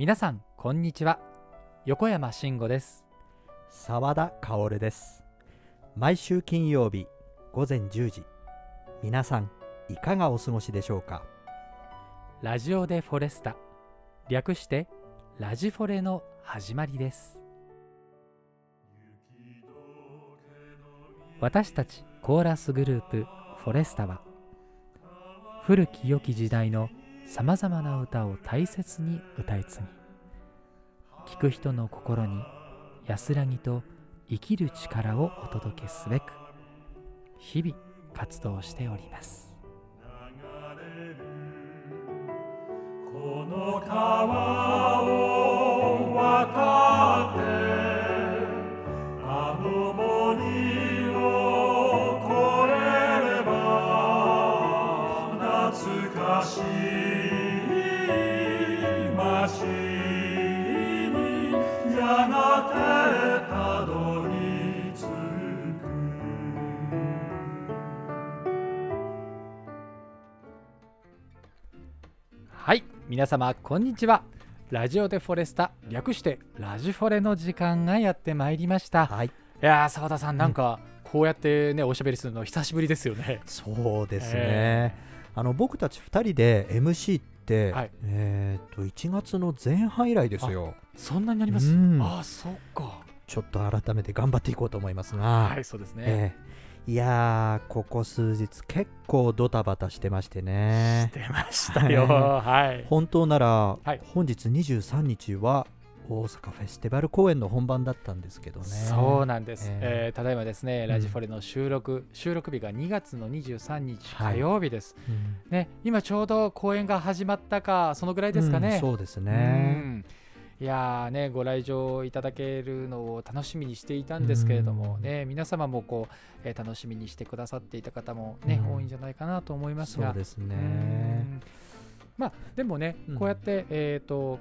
皆さんこんにちは。横山慎吾です。澤田薫です。毎週金曜日午前10時。皆さんいかがお過ごしでしょうか？ラジオでフォレスタ。略してラジフォレの始まりです。私たちコーラスグループフォレスタは古き良き時代のさまざまな歌を大切に歌い継ぎ聴く人の心に安らぎと生きる力をお届けすべく日々活動しております。この川皆様こんにちは。ラジオでフォレスタ略してラジフォレの時間がやってまいりました。はい。いやー澤田さんなんかこうやってねおしゃべりするの久しぶりですよね。そうですね、えあの僕たち2人で MC って、はい。えっ、と1月の前半以来ですよ。そんなになります？うん。ああそっか。ちょっと改めて頑張っていこうと思いますが、はいそうですね、ええいやーここ数日結構ドタバタしてましてね。出ましたよ。はい。本当なら、はい。本日23日は大阪フェスティバル公演の本番だったんですけどね。そうなんです、ええ。ーただいまですね、ラジフォレの収録、収録日が2月の23日はい火曜日です、うん。ね、今ちょうど公演が始まったか、そのぐらいですかね。うんそうですうねんいやーね、ご来場いただけるのを楽しみにしていたんですけれども、うん。ね、皆様もこう、えー楽しみにしてくださっていた方も、ねうん。多いんじゃないかなと思いますが、そうですね。うん。まあ、でもね、うんこうやって、えーと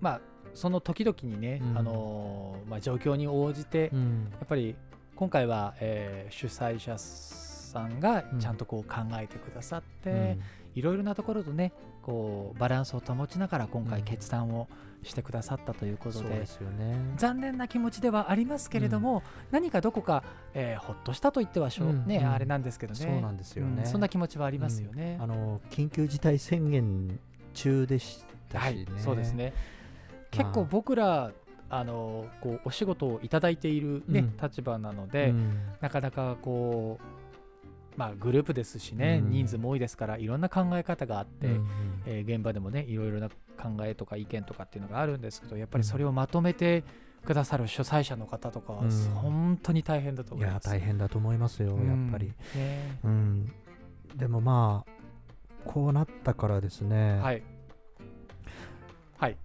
まあ、その時々にね、うん。あのーまあ、状況に応じて、うん。やっぱり今回は、えー主催者さんがちゃんとこう考えてくださって、いろいろなところとねこうバランスを保ちながら今回うん。決断をしてくださったということで,、ね。残念な気持ちではありますけれども、何かどこか、えーほっとしたと言ってはしょう、ね、うんうん。あれなんですけどね。そうなんですよね。うんそんな気持ちはありますよね。あの緊急事態宣言中でしたしね、はい、そうですね。結まあ。構僕らあのこうお仕事をいただいている、ねうん。立場なので、うん。なかなかこう、まあ、グループですしね、うん。人数も多いですからいろんな考え方があって、うんえー現場でもねいろいろな考えとか意見とかっていうのがあるんですけどやっぱりそれをまとめてくださる主催者の方とかは、うん。本当に大変だとい思います。や大変だと思いますよ、やっぱり、うんね。うん、でもまあこうなったからですね、はい。はい。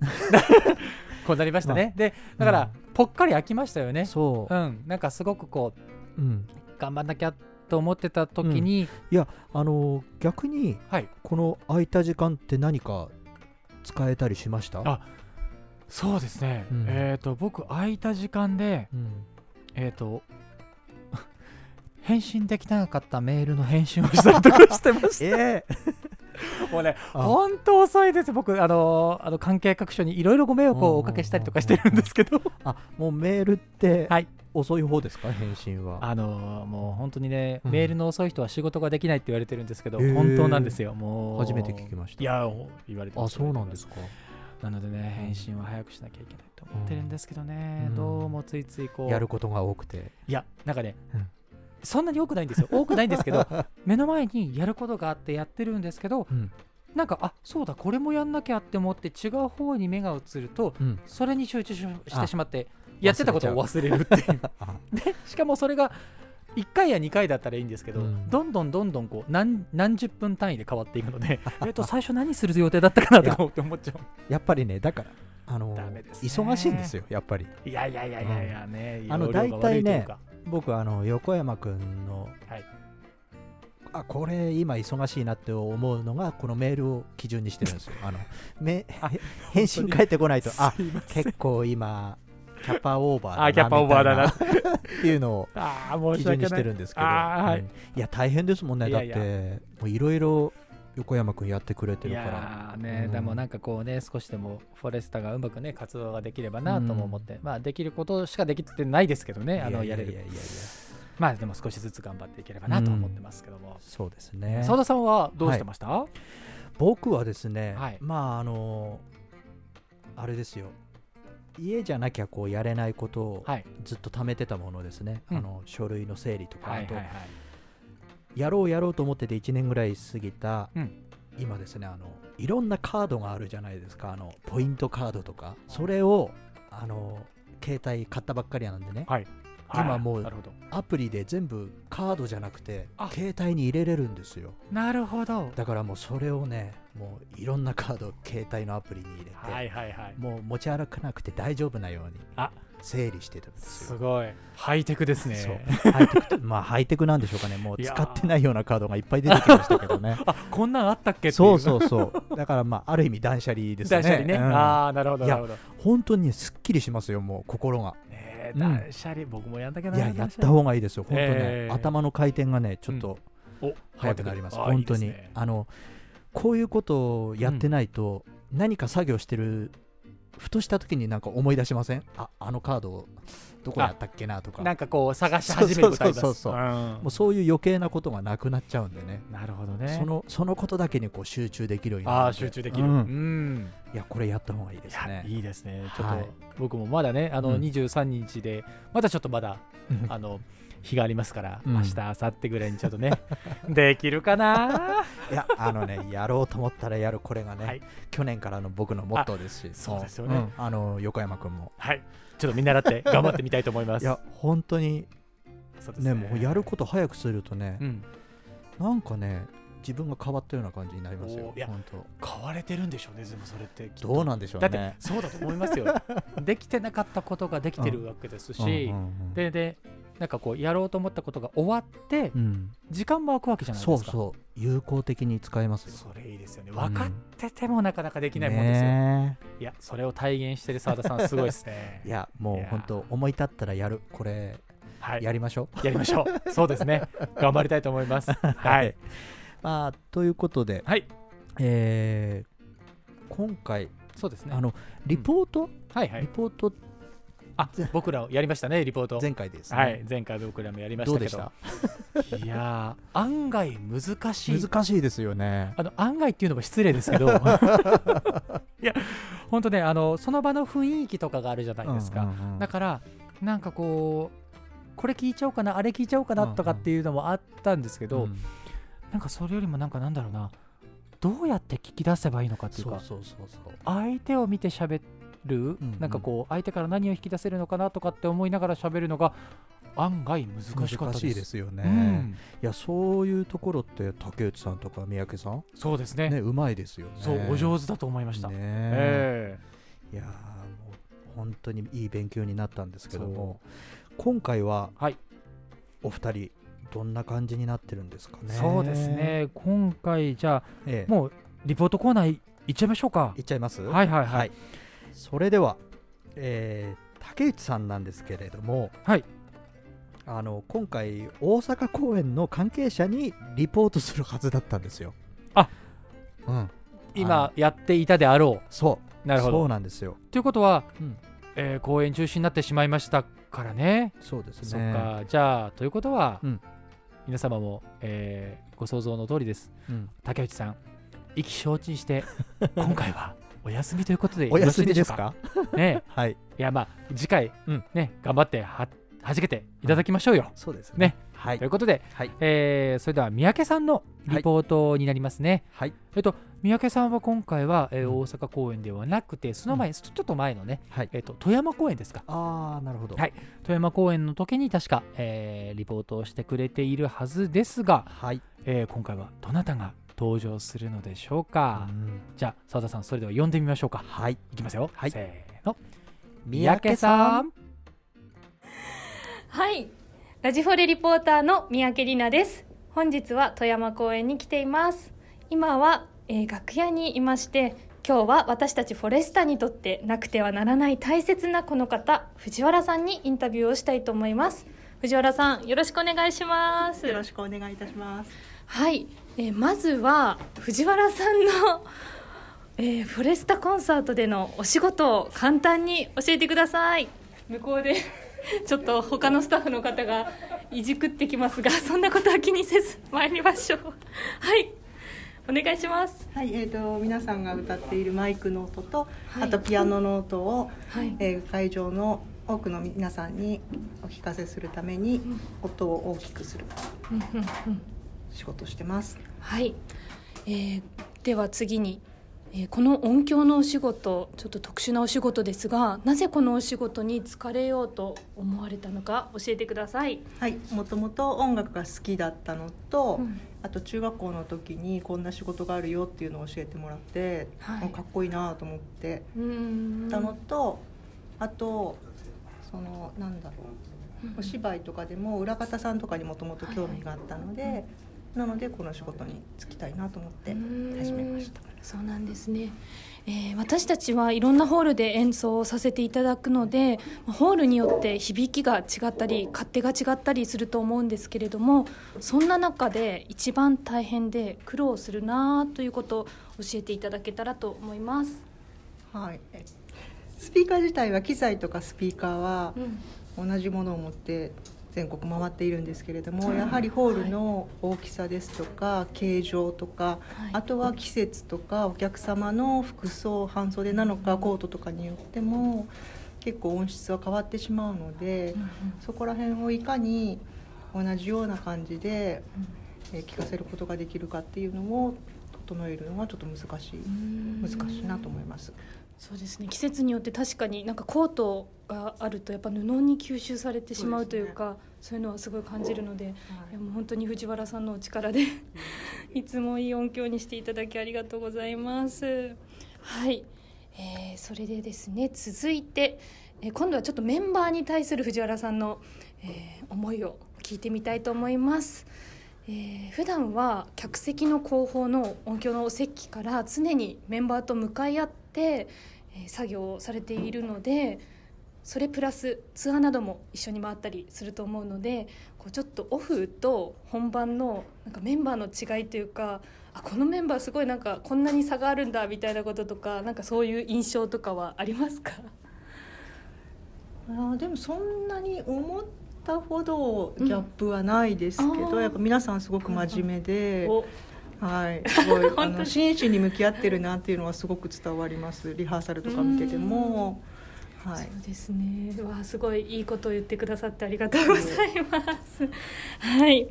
こうなりましたね。で、だから、ぽっかり飽きましたよね。そう。う、ん。なんかすごくこう、うん、頑張んなきゃと思ってた時に、あの逆にはい。この空いた時間って何か使えたりしました？あそうですね。うんえっ、と、僕、空いた時間で、うんえっ、と、返信できなかったメールの返信をしたりとかしてましええた。もうね、あ本当遅いです。僕、あの、あの関係各所にいろいろご迷惑をおかけしたりとかしてるんですけど。あもうメールってはい遅い方ですか？返信は。あのもう本当にね、うん。メールの遅い人は仕事ができないって言われてるんですけど、へー。本当なんですよ。もう初めて聞きました。いや、言われてあそうなんですか。なのでね、返信は早くしなきゃいけないと思ってるんですけどね、うん。どうもついついこう、やることが多くて。いや、なんかね、うん。そんなに多くないんですよ。多くないんですけど、目の前にやることがあってやってるんですけど、うん。なんか、あそうだ、これもやんなきゃって思って違う方に目が移ると、うん。それに集中ししてあしまって、やってたことを忘れるっていう。あ でしかもそれが1回や2回だったらいいんですけど、うん。どんどんどんどんこう何何十分単位で変わっていくので えっと最初何する予定だったかなとか思って思っちゃやっぱりねだからあのね。忙しいんですよやっぱり。ういやいやいやいやいやね、あの容量が悪いというか。僕あの横山君の、はい。あこれ今忙しいなって思うのがこのメールを基準にしてるんですよ。あのめ あ返信返ってこないと。あ結構今キャパオーバーだなあキャパオーバーだな。っていうのを 基準にしてるんですけど、はい。うん。いや大変ですもんね。だってもういろいろ横山君やってくれているから。ね、うん。でもなんかこうね少しでもフォレスタがうまくね活動ができればなとも思って、まあできることしかできてないですけどねあのやれるいやいやいや。いやまあでも少しずつ頑張っていければなと思ってますけども、そうですね。澤田さんはどうしてました、僕はですね、はい。まああのあれですよ家じゃなきゃこうやれないことをはい。ずっと貯めてたものですね、うん。あの書類の整理とか、あとはいはい。はいやろうやろうと思ってて1年ぐらい過ぎた、うん。今ですねあのいろんなカードがあるじゃないですか。あのポイントカードとか。それをあの携帯買ったばっかりなんでね、はい。今もうアプリで全部カードじゃなくてあ。携帯に入れれるんですよ。なるほど。だからもうそれをねもういろんなカードを携帯のアプリに入れて、はいはいはい。もう持ち歩かなくて大丈夫なようにあ。整理してるんですよ。すごい。ハイテクですね。そう。ハイテクとまあハイテクなんでしょうかね。もう使ってないようなカードがいっぱい出てきましたけどね。あこんなんあったっけっていそうそうそう。だからまあある意味断捨離ですね。断捨離ね、うん。ああなるほどなるほど。本当にねすっきりしますよもう心が。断捨離、僕もやんだけどないややった方がいいですよ本当ね、えー頭の回転がねちょっとお早くなります、本当に。ねあのこういうことをやってないと、何か作業してるふとした時になんか思い出しません？ああのカードどこにあったっけなとか。なんかこう探し始めるそうそうそうもうそういう余計なことがなくなっちゃうんでね。なるほどね。そのそのことだけにこう集中できるようになるあ集中できる、ううん。んいやこれやった方がいいですね。いいですね。ちょっと、はい。僕もまだねあのうん。23日で、まだちょっとまだうん。あの日がありますから、うん。明日明後日ぐらいにちょっとね できるかな？いやあのねやろうと思ったらやるこれがね、はい。去年からの僕のモットーですし。そうですよね。ん。あの横山君も。はい。ちょっと見習って頑張ってみたいと思います。いや本当にそうですね。もうやること早くするとねう、ん。なんかね自分が変わったような感じになりますよ。いや本当。変われてるんでしょうねでもそれってどうなんでしょうだってねそうだと思いますよ。できてなかったことができてるわけですし、うんうんうん。ででなんかこうやろうと思ったことが終わってうん。時間も空くわけじゃないそうですか。そう有効的に使えますよ。それいいですよね。ん分かっててもなかなかできないもんですよ、ねいやそれを体現してる澤田さんすごいですね。え いやもいうや。本当思い立ったらやる。これはい。やりましょう。やりましょう。そうですね。頑張りたいと思います。はい。まあということではい。えー今回そうですね。あのリポート？はいはい。リポートあ僕らやりましたねリポート。前回ですね。はい前回僕らもやりましたけど。どうでした？いやー案外難しい。難しいですよね。あの案外っていうのも失礼ですけど。いや本当ねあのその場の雰囲気とかがあるじゃないですか、うんうんうん。だからなんかこうこれ聞いちゃおうかなあれ聞いちゃおうかなとかっていうのもあったんですけど、うんなんかそれよりもなんかなんだろうな。どうやって聞き出せばいいのかっていうか。相手を見て喋る、んうん。なんかこう相手から何を引き出せるのかなとかって思いながら喋るのが案外難しかったです。難しいですよね、うん。いやそういうところって竹内さんとか三宅さん？そうですね。ねうまいですよね。そうお上手だと思いました、ね。えいやーもう本当にいい勉強になったんですけども今回は、はい。お二人どんな感じになってるんですかね？えそうですね。今回じゃあええ。もうリポートコーナーいいっちゃいましょうか。いっちゃいます？はいはい。はいそれでは、えー竹内さんなんですけれどもはい。あの今回大阪公演の関係者にリポートするはずだったんですよ。あ。うん。今やっていたであろそう。うなるほど。そうなんですよ、ということは、うん。えー公演中止になってしまいましたからね。そうですそっねか。じゃあということは、うん。皆様も、えーご想像の通りです。うん。竹内さん意気承知して今回はお休みということでお休みですか？ね はい。いやまあ次回、うん。ね頑張ってははじけていただきましょうよ、そうですね。はい。ということで、はい。えーそれでは三宅さんのリポートになりますね、はい。えっと三宅さんは今回は、えーうん。大阪公演ではなくてその前、ちょっと前のね、はい。えっと富山公演ですか？ああなるほど。はい。富山公演の時に確か、えーリポートをしてくれているはずですが、はい、えー今回はどなたが登場するのでしょうか、うん。じゃあ澤田さんそれでは呼んでみましょうか。はい。いきますよ、はい。せーの。三三宅さん。はい。ラジフォレリポーターの三宅里奈です。本日は富山公園に来ています。今は、えー楽屋にいまして今日は私たちフォレスタにとってなくてはならない大切なこの方藤原さんにインタビューをしたいと思います。藤原さんよろしくお願いします。よろしくお願いいたします。はい、えーまずは藤原さんの、えーフォレスタコンサートでのお仕事を簡単に教えてください。向こうで ちょっと他のスタッフの方がいじくってきますが そんなことは気にせず参りましょう。はい。お願いします。はい、えー、と皆さんが歌っているマイクの音と、はい。あとピアノの音を、はい。えー会場の多くの皆さんにお聞かせするために音を大きくする。うんうんうん仕事をしてます。はい、えーでは次に、えーこの音響のお仕事ちょっと特殊なお仕事ですがなぜこのお仕事に疲れようと思われたのか教えてください、はい、もともと音楽が好きだったのと、うん。あと中学校の時にこんな仕事があるよっていうのを教えてもらって、はい。あかっこいいなと思ってたのと、あとそのなんだろう。お芝居とかでも裏方さんとかにもともと興味があったので、なのでこの仕事に就きたいなと思って始めました。そうなんですね、えー私たちはいろんなホールで演奏をさせていただくのでまあホールによって響きが違ったり勝手が違ったりすると思うんですけれどもそんな中で一番大変で苦労するなということを教えていただけたらと思います。はい、えスピーカー自体は機材とかスピーカーはうん同じものを持って全国回っているんですけれども、うんやはりホールの大きさですとか形状とか、はい。あとは季節とかお客様の服装半袖なのかコートとかによっても結構音質は変わってしまうので、そこら辺をいかに同じような感じで、えー聞かせることができるかっていうのを整えるのはちょっと難しい難しいなと思います。そうですね季節によって確かになんかコートがあるとやっぱ布に吸収されてしまうというかそういうのはすごい感じるので、いやもう本当に藤原さんのお力でいつもいい音響にしていただきありがとうございます。はい、えーそれでですね続いて、えー今度はちょっとメンバーに対する藤原さんの、えー思いを聞いてみたいと思います。えー普段は客席の後方の音響の席から常にメンバーと向かい合って、え作業をされているのでそれプラスツアーなども一緒に回ったりすると思うのでこうちょっとオフと本番のなんかメンバーの違いというかあこのメンバーすごいなんかこんなに差があるんだみたいなこととかなんかそういう印象とかはありますか？あでもそんなに思ったほどギャップはないですけうんやっぱ皆さんすごく真面目で、お。はい、すごい あ本当に。の真摯に向き合ってるなっていうのはすごく伝わります。リハーサルとか見てても、はい。そうですね。うわあすごいいいことを言ってくださってありがとうございます。はい、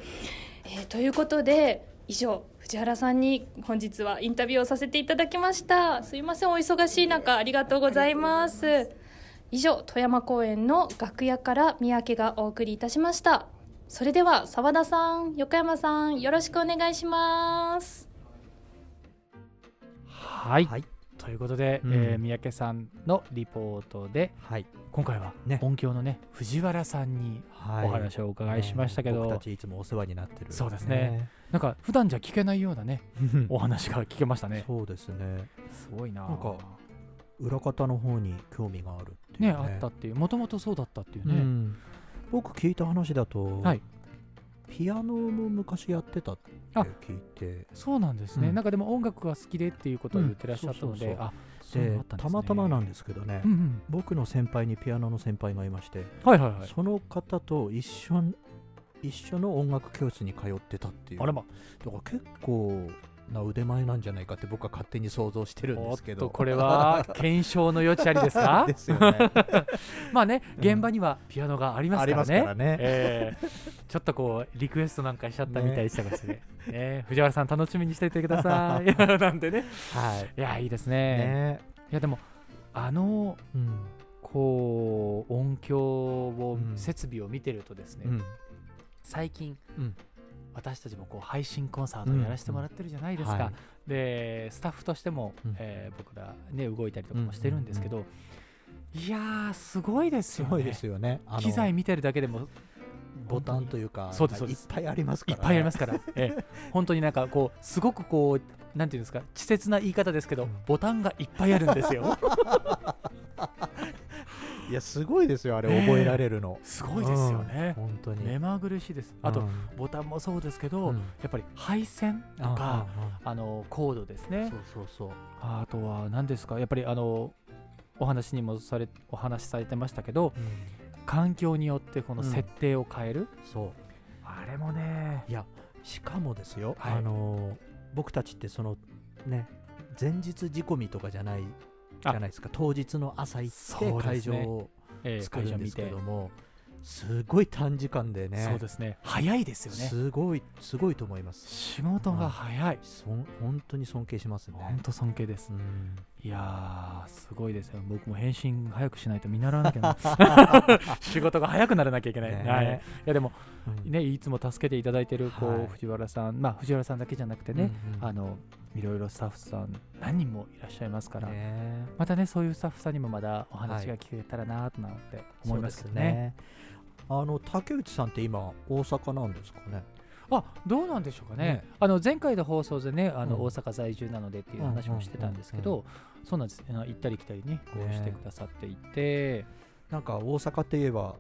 えーということで以上藤原さんに本日はインタビューをさせていただきました。すいません。お忙しい中ありがとうございます。以上富山公園の楽屋から三宅がお送りいたしました。それでは澤田さん、横山さんよろしくお願いします。はい、はい。ということで、うん。えー三宅さんのリポートではい。今回はね。音響のね藤原さんにはい。お話をお伺いしましたけど、ね僕たちいつもお世話になってる。そうですね。なんか普段じゃ聞けないようなね お話が聞けましたね。そうですね。すごいななんか裏方の方に興味があるっていうね。あったっていう。もともとそうだったっていうね、うん。僕聞いた話だと、はい。ピアノも昔やってたってあ聞いて。そうなんですね、うん。なんかでも音楽が好きでっていうことを言ってらっしゃったので、でたまたまなんですけどね、うんうん。僕の先輩にピアノの先輩がいまして、はいはいはい。その方と一緒に一緒の音楽教室に通ってたっていう。あれま。だから結構な腕前なんじゃないかって僕は勝手に想像してるんですけど。とこれは検証の余地ありですか？ですよね。まあねうん現場にはピアノがありますからね,、ありますからね。えーちょっとこうリクエストなんかしちゃったみたいでしたからね。ね。藤原さん楽しみにしていてください。なんでね。はい。いやいいですね。ね。いやでもあのうん。こう音響を、うん。設備を見てるとですね、うん。最近、うん私たちもこう配信コンサートをやらせてもらってるじゃないですか、はい。でスタッフとしても、うん。えー僕らね動いたりとかもしてるんですけど、いやーすごいですよね。すごいですよね。機材見てるだけでもボタンというかそうですそうです。いっぱいありますから、ね、いっぱいありますから、ええ。本当になんかこうすごくこうなんていうんですか稚拙な言い方ですけど、うん。ボタンがいっぱいあるんですよいやすごいですよあれ覚えられるの、すごいですよね。うん本当に。目まぐるしいです。あと、うん。ボタンもそうですけど、うん。やっぱり配線とかああのコードですあね。そうそうそう。あとは何ですかやっぱりあのお話にもされお話しされてましたけど環境によってこのうん設定を変える、そう。あれもね。いやしかもですよ、はい。あのー僕たちってそのね前日仕込みとかじゃないじゃないですか。当日の朝行って会場をえー作るんですけども、すごい短時間でねそうですね。早いですよね。すごいすごいと思います。仕事が早い。そん本当に尊敬しますね。本当尊敬です。うんいやーすごいですよ。僕も返信早くしないと見習わなきゃな。仕事が早くならなきゃいけない、ねはい、いやでもうん。ねいつも助けていただいてるこう、はい。藤原さん。まあ藤原さんだけじゃなくてね、うんうん。あのいろいろスタッフさん何人もいらっしゃいますから、ねまたねそういうスタッフさんにもまだお話が聞けたらなとなんて思いますけどね,、あの竹内さんって今大阪なんですかね？あどうなんでしょうかね。ね。あの前回の放送でねあの、うん。大阪在住なのでっていう話もしてたんですけど、そうなんです。あの行ったり来たりねこうねしてくださっていて、なんか大阪って言えば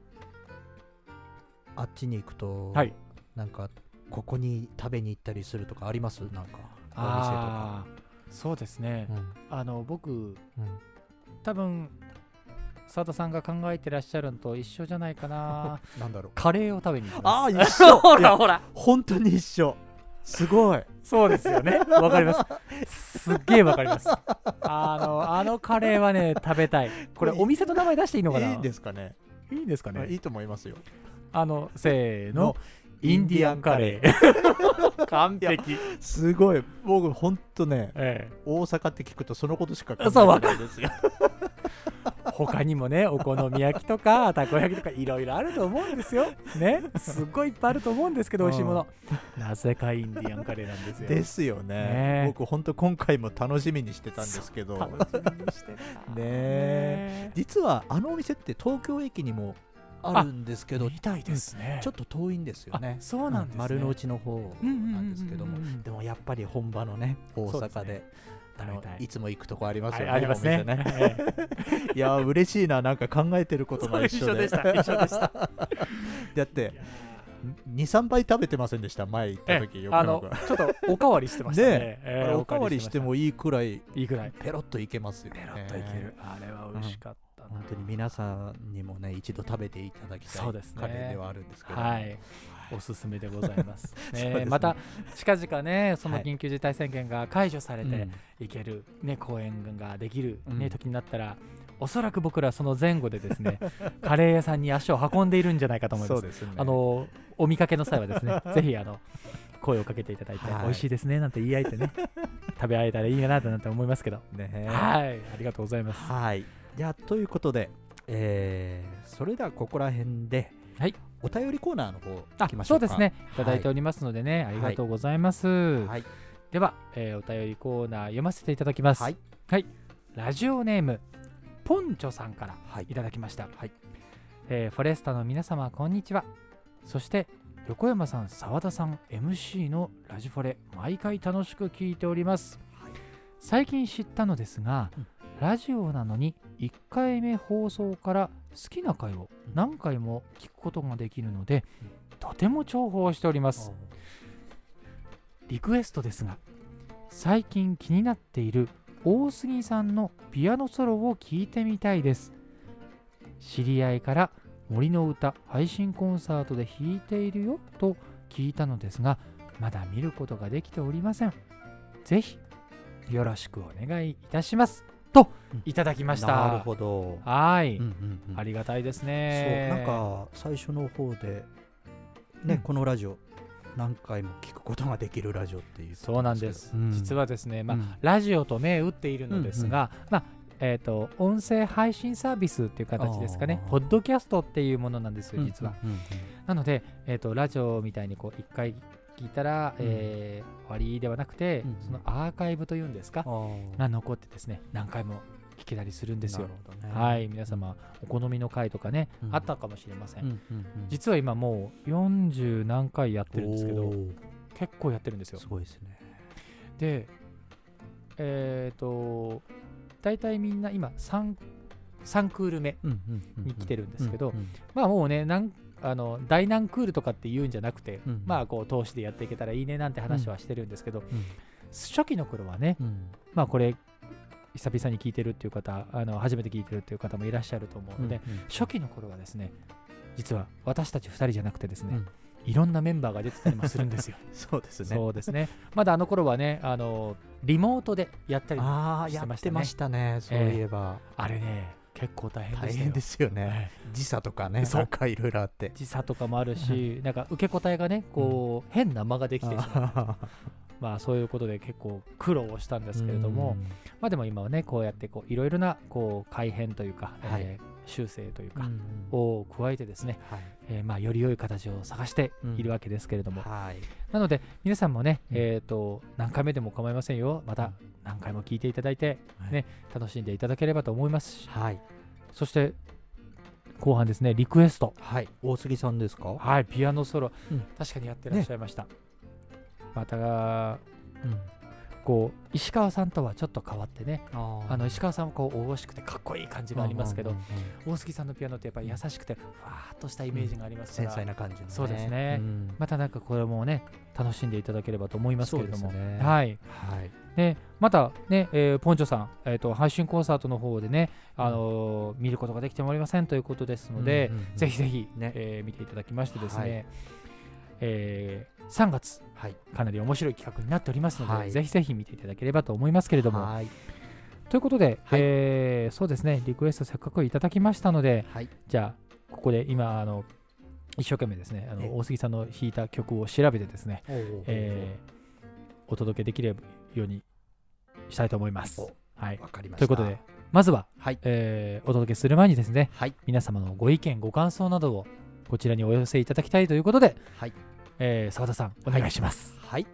あっちに行くと、はい。なんかここに食べに行ったりするとかあります？なんかお店とか。そうですね、うん。あの僕うん。多分佐田さんが考えてらっしゃるのと一緒じゃないかな。なんだろう。カレーを食べに行きああます 一緒。ほらほら。本当に一緒。すごい。そうですよね。わかります。すっげえわかります。あのあのカレーはね食べたい。これお店の名前出していいのかな？いいんですかね。いいんですかね？あいいと思いますよ。あのせーののインディアンカレー。完璧。すごい。僕本当ねえ大阪って聞くとそのことしか考えないですよ。え 他にもねお好み焼きとかたこ焼きとかいろいろあると思うんですよ。ね。すっごいいっぱいあると思うんですけど美味しいもの。なぜかインディアンカレーなんですよ。ですよね。ね。僕本当今回も楽しみにしてたんですけど。楽しみにしてた。ねえ。実はあのお店って東京駅にもあるんですけどみたいですね。ちょっと遠いんですよね。あそうなんですね。丸の内の方なんですけども。でもやっぱり本場のね大阪であのい。いつも行くとこありますよねあありますね。お店ええ。いや嬉しいな。なんか考えてることが一緒で。一緒でした。だって23杯食べてませんでした？前行った時えあのよくよくちょっとおかわりしてましたね。ねおかわりしてもいいくらいいいぐらい。ペロッといけますよね。ペロッといける。あれは美味しかったな。本当に皆さんにもね一度食べていただきたいそうですね。カレーではあるんですけど。はい。おすすめでございます。ねね。また近々ねそのはい。緊急事態宣言が解除されてうん。行けるね公演ができるうん。ね時になったらおそらく僕らその前後でですね カレー屋さんに足を運んでいるんじゃないかと思います。ね。あのお見かけの際はですね ぜひあの声をかけていただいて、はい。美味しいですねなんて言い合えてね 食べ合えたらいいかなとなんて思いますけど、ね。はいありがとうございます。はい。じゃあということでえーそれではここら辺ではい。お便りコーナーの方あ行きましょうか。そうですね。い。ただいておりますのでね、ありがとうございます、はい。では、えーお便りコーナー読ませていただきます。はい、ラジオネームポンチョさんからはい。いただきました、はい。えーフォレスタの皆様こんにちは。そして横山さん澤田さん MC のラジフォレ毎回楽しく聞いております、最近知ったのですが、うん。ラジオなのに1回目放送から好きな回を何回も聞くことができるので、とても重宝しております。リクエストですが最近気になっている大杉さんのピアノソロを聞いてみたいです。知り合いから森の歌配信コンサートで弾いているよと聞いたのですがまだ見ることができておりません。ぜひよろしくお願いいたします。とうんいただきました。なるほど。はい、うんうんうん。ありがたいですそうねなんか最初の方でね、うん。このラジオ何回も聞くことができるラジオっていうそうなんです、実は、はですね、まあうん。ラジオと銘打っているのですが、まあえー、と音声配信サービスっていう形ですかね。ポッドキャストっていうものなんですよ実は、うんうんなので、えー、とラジオみたいにこう1回聞いたら、うん。えー終わりではなくて、うんそのアーカイブというんですか、うんが残ってですね何回も聞けたりするんですよ。はい。皆様お好みの回とかね、うん。あったかもしれません、うんうんうん。実は今もう40何回やってるんですけど結構やってるんですよ。すごいですね。でえっ、と大体みんな今 3, 3クール目に来てるんですけどうんうん。まあもうねなんあの第何クールとかって言うんじゃなくて、うん。まあこう投資でやっていけたらいいねなんて話はしてるんですけど、うん。初期の頃はねうん。まあこれ久々に聞いてるっていう方あの初めて聞いてるっていう方もいらっしゃると思うので、うん初期の頃はですね実は私たち2人じゃなくてですね、うん。いろんなメンバーが出てたりもするんですよ。そうですね。そうですね。まだあの頃はね、あのリモートでやったりしてましたね。ってましたねそういえば。あれね、結構大変。大変ですよね。はい。時差とかねそうかいろいろあって。時差とかもあるし、なんか受け答えがね、こう、変な間ができてしまう。あまあそういうことで結構苦労をしたんでーすけれども、うん。まあでも今はね、こうやってこういろいろなこう改変というか、はい。えー修正というか、うんを加えてですね、はい。えーまあより良い形を探しているわけですけれども、はい。なので皆さんもね、うん。えっ、と何回目でも構いませんよ。また何回も聞いていただいて、ね、楽しんでいただければと思いますし、はい。そして後半ですね、リクエスト。はい。大杉さんですか？はい、ピアノソロ、うん。確かにやってらっしゃいました。また、うん。こう、石川さんとはちょっと変わってね、あの石川さんはこう、おろしくてかっこいい感じがありますけどうん、うんうん大杉さんのピアノってやっぱり優しくて、ふわーっとしたイメージがありますか繊ら、細な感じのね。そうですね。ん。またなんかこれもね、楽しんでいただければと思いますけれども、ね。はい。はい。ね、またね、えーポンチョさん、えー、と配信コンサートの方でね、あのー見ることができておりませんということですので、うんうんうん。ぜひぜひ、ね。えー見ていただきましてですね、はいえー3月、はい。かなり面白い企画になっておりますので、はい。ぜひぜひ見ていただければと思いますけれども。はい。ということで、はい。えーそうですね、リクエストせっかくいただきましたので、はい。じゃあ、ここで今、あの一生懸命ですね、あえの大杉さんの弾いた曲を調べてですね、えーお届けできるようにしたいと思います。お。はい、わかりました。ということで、まずは、はい。えーお届けする前にですね、はい。皆様のご意見、ご感想などをこちらにお寄せいただきたいということで、はいえー澤田さん、お願いします。はい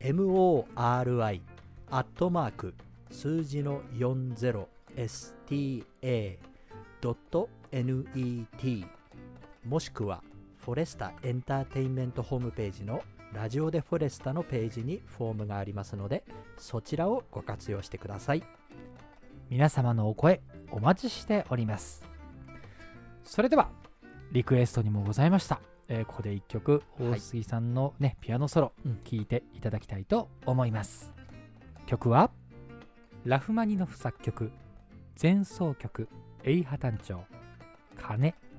MORI アットマーク数字の 40sta.net もしくはフォレスタエンターテインメントホームページのラジオでフォレスタのページにフォームがありますのでそちらをご活用してください皆様のお声、お待ちしております。それでは、リクエストにもございました。えーここで一曲、はい大杉さんの、ねピアノソロ、うん聴いていただきたいと思います。曲は、ラフマニノフ作曲、前奏曲、エイハ単調、鐘。「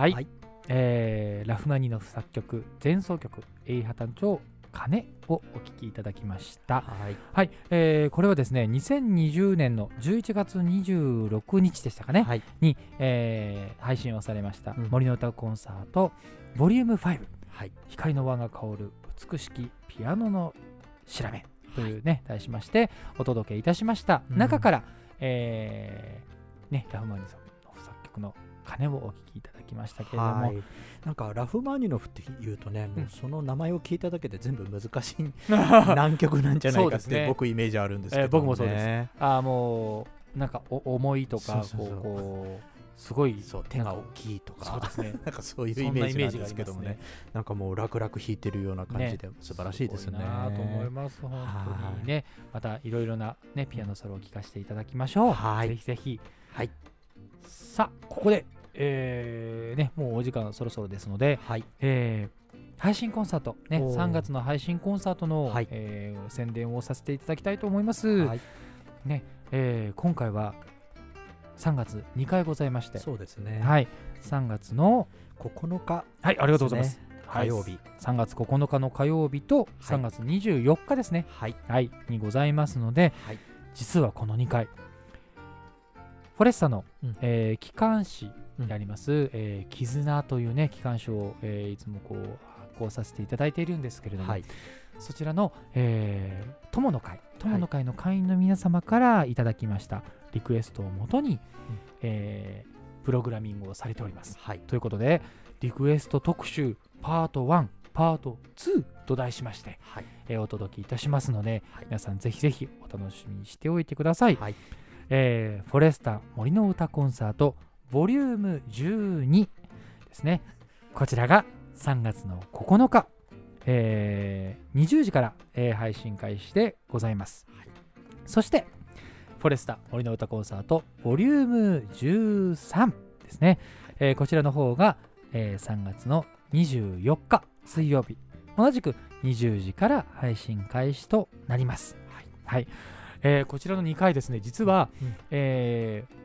はい、はい。えーラフマニノフ作曲前奏曲「エイハタン長鐘」をお聴きいただきました。はい。はい、えーこれはですね2020年の11月26日でしたかね、はい。に、えー配信をされました、うん。森の歌コンサートボリューム5はい。光の輪が香る美しきピアノの調べというね、題しましてお届けいたしました、うん。中から、えーね、ラフマニノフ作曲の鐘をお聴きいただきましたけれども、はい。なんかラフマニノフって言うとね、もううんその名前を聞いただけで全部難しい 難曲なんじゃないかって僕イメージあるんですけど、ね。えー僕もそうです。あーもうなんかお重いとかこうすごいそう手が大きいとか。そうですね。なんかそういうイメージなんですけどもね。ねなんかもう楽々弾いてるような感じで素晴らしいですね。ごいなと思います本はい当にね。またいろいろなねピアノソロを聴かせていただきましょう。はい。ぜひぜひ。はい。さあここでえーねもうお時間そろそろですのではい。えー配信コンサート、ね、おー。3月の配信コンサートの、はい。えー宣伝をさせていただきたいと思います、はい。えー今回は3月2回ございまして、そうですね、はい、3月の、9日。はい、ありがとうございます。火曜日。3月9日の火曜日とはい。3月24日ですね、はい。はい、にございますので、はい。実はこの2回、フォレスタの、うん。えー機関誌であります、えー絆というね、機関書を、えーいつもこう発行させていただいているんですけれども、はい。そちらの、えー友の会、友の会の会員の皆様からい。ただきましたリクエストをもとに、えープログラミングをされております。はい。ということで、リクエスト特集パート1、パート2と題しまして、はい。えーお届けいたしますので、はい。皆さんぜひぜひお楽しみにしておいてください。えーフォレスタ森の歌コンサートボリューム12ですね。こちらが3月の9日、えー20時から、えー配信開始でございます。そして、フォレスタ森の歌コンサートボリューム13ですね。えーこちらの方が、えー3月の24日水曜日、同じく20時から配信開始となります。はい。えーこちらの2回ですね、実は、うんえー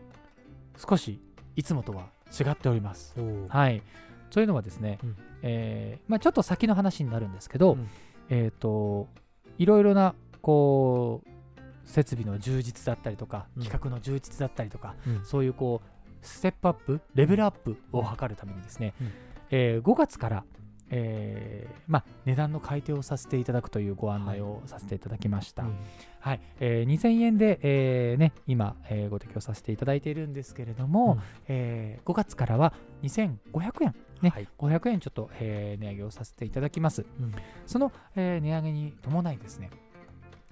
少しいつもとは違っております。はい。というのはですね、うん。えーまあ、ちょっと先の話になるんですけど、うん。えっ、と、いろいろな、こう、設備の充実だったりとか、うん。企画の充実だったりとか、うん。そういうこう、ステップアップ、レベルアップを図るためにですね、うん。えー5月から、えーまあ、値段の改定をさせていただくというご案内をさせていただきました。うんはい、えー2000円で、えーね、今、えーご提供させていただいているんですけれども、うん。えー5月からは2500円、ねはい。500円ちょっと、えー値上げをさせていただきます。うん。その、えー値上げに伴いですね、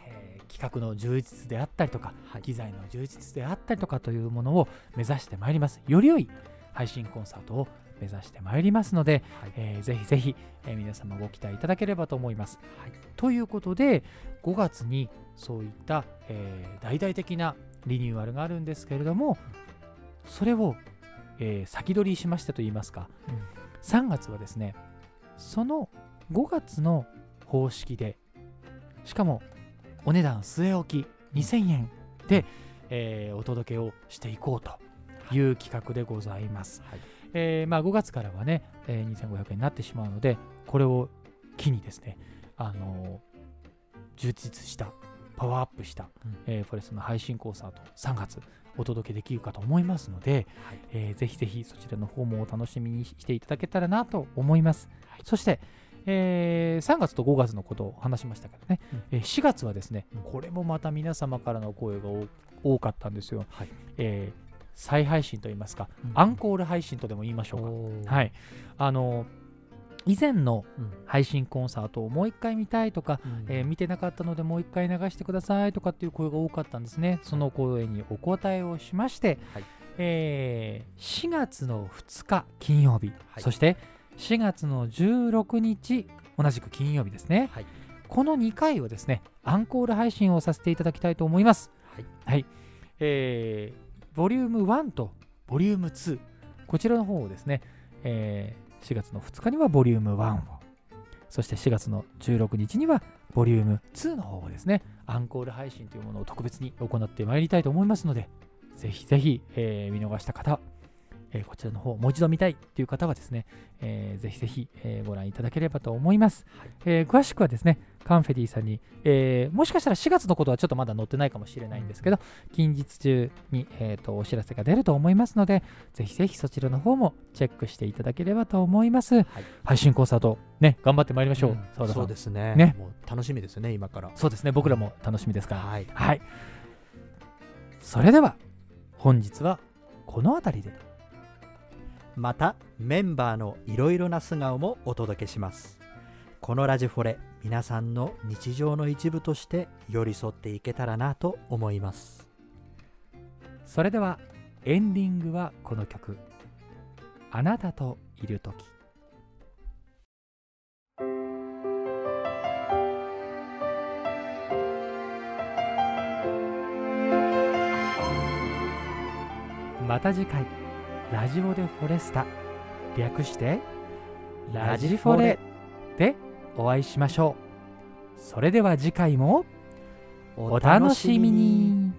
えー企画の充実であったりとか、はい。機材の充実であったりとかというものを目指してまいります。より良い配信コンサートを目指してまいりますので、はい。えーぜひぜひ、えー皆様ご期待いただければと思います。はい。ということで5月にそういった、えー大々的なリニューアルがあるんですけれどもそれを、えー先取りしましたといいますか、うん。3月はですねその5月の方式でしかもお値段据え置き2000円で、えーお届けをしていこうという企画でございます。はいえーまあ、5月からはね、えー2500円になってしまうので、これを機にですね、あのー充実した、パワーアップした、うん。えーフォレストの配信コンサート、3月お届けできるかと思いますので、はい。えーぜひぜひそちらの方もお楽しみにしていただけたらなと思います。そして、えー3月と5月のことを話しましたけどね、うん。えー4月はですね、うんこれもまた皆様からの声が多多かったんですよ。はい。えー再配信といいますか、うんアンコール配信とでも言いましょうか。はい。あの以前のうん配信コンサートをもう一回見たいとか、うんえー見てなかったのでもう一回流してくださいとかっていう声が多かったんですね。その声にお答えをしまして、はいえー4月の2日金曜日、はいそして4月の16日同じく金曜日ですね。はいこの2回をですね、アンコール配信をさせていただきたいと思います。はいはい。えーボリューム1とボリューム2、こちらの方をですね、えー4月の2日にはボリューム1を、そして4月の16日にはボリューム2の方をですね、アンコール配信というものを特別に行ってまいりたいと思いますので、ぜひぜひ、えー見逃した方、えーこちらの方もう一度見たいという方はですね、えーぜひぜひ、えーご覧いただければと思います、えー詳しくはですねカンフェディさんに、えーもしかしたら4月のことはちょっとまだ載ってないかもしれないんですけど近日中に、えーとお知らせが出ると思いますのでぜひぜひそちらの方もチェックしていただければと思います、配信コンサートね頑張ってまいりましょう、澤田さん。そうですね。ね。もう楽しみですね今から。そうですね僕らも楽しみですから。はい。はい。それでは本日はこの辺りでまたメンバーのいろいろな素顔もお届けします。このラジフォレ皆さんの日常の一部として寄り添っていけたらなと思います。それではエンディングはこの曲「あなたといる時」また次回。ラジオでフォレスタ。略してラジフォレ。でお会いしましょう。それでは次回もお楽しみに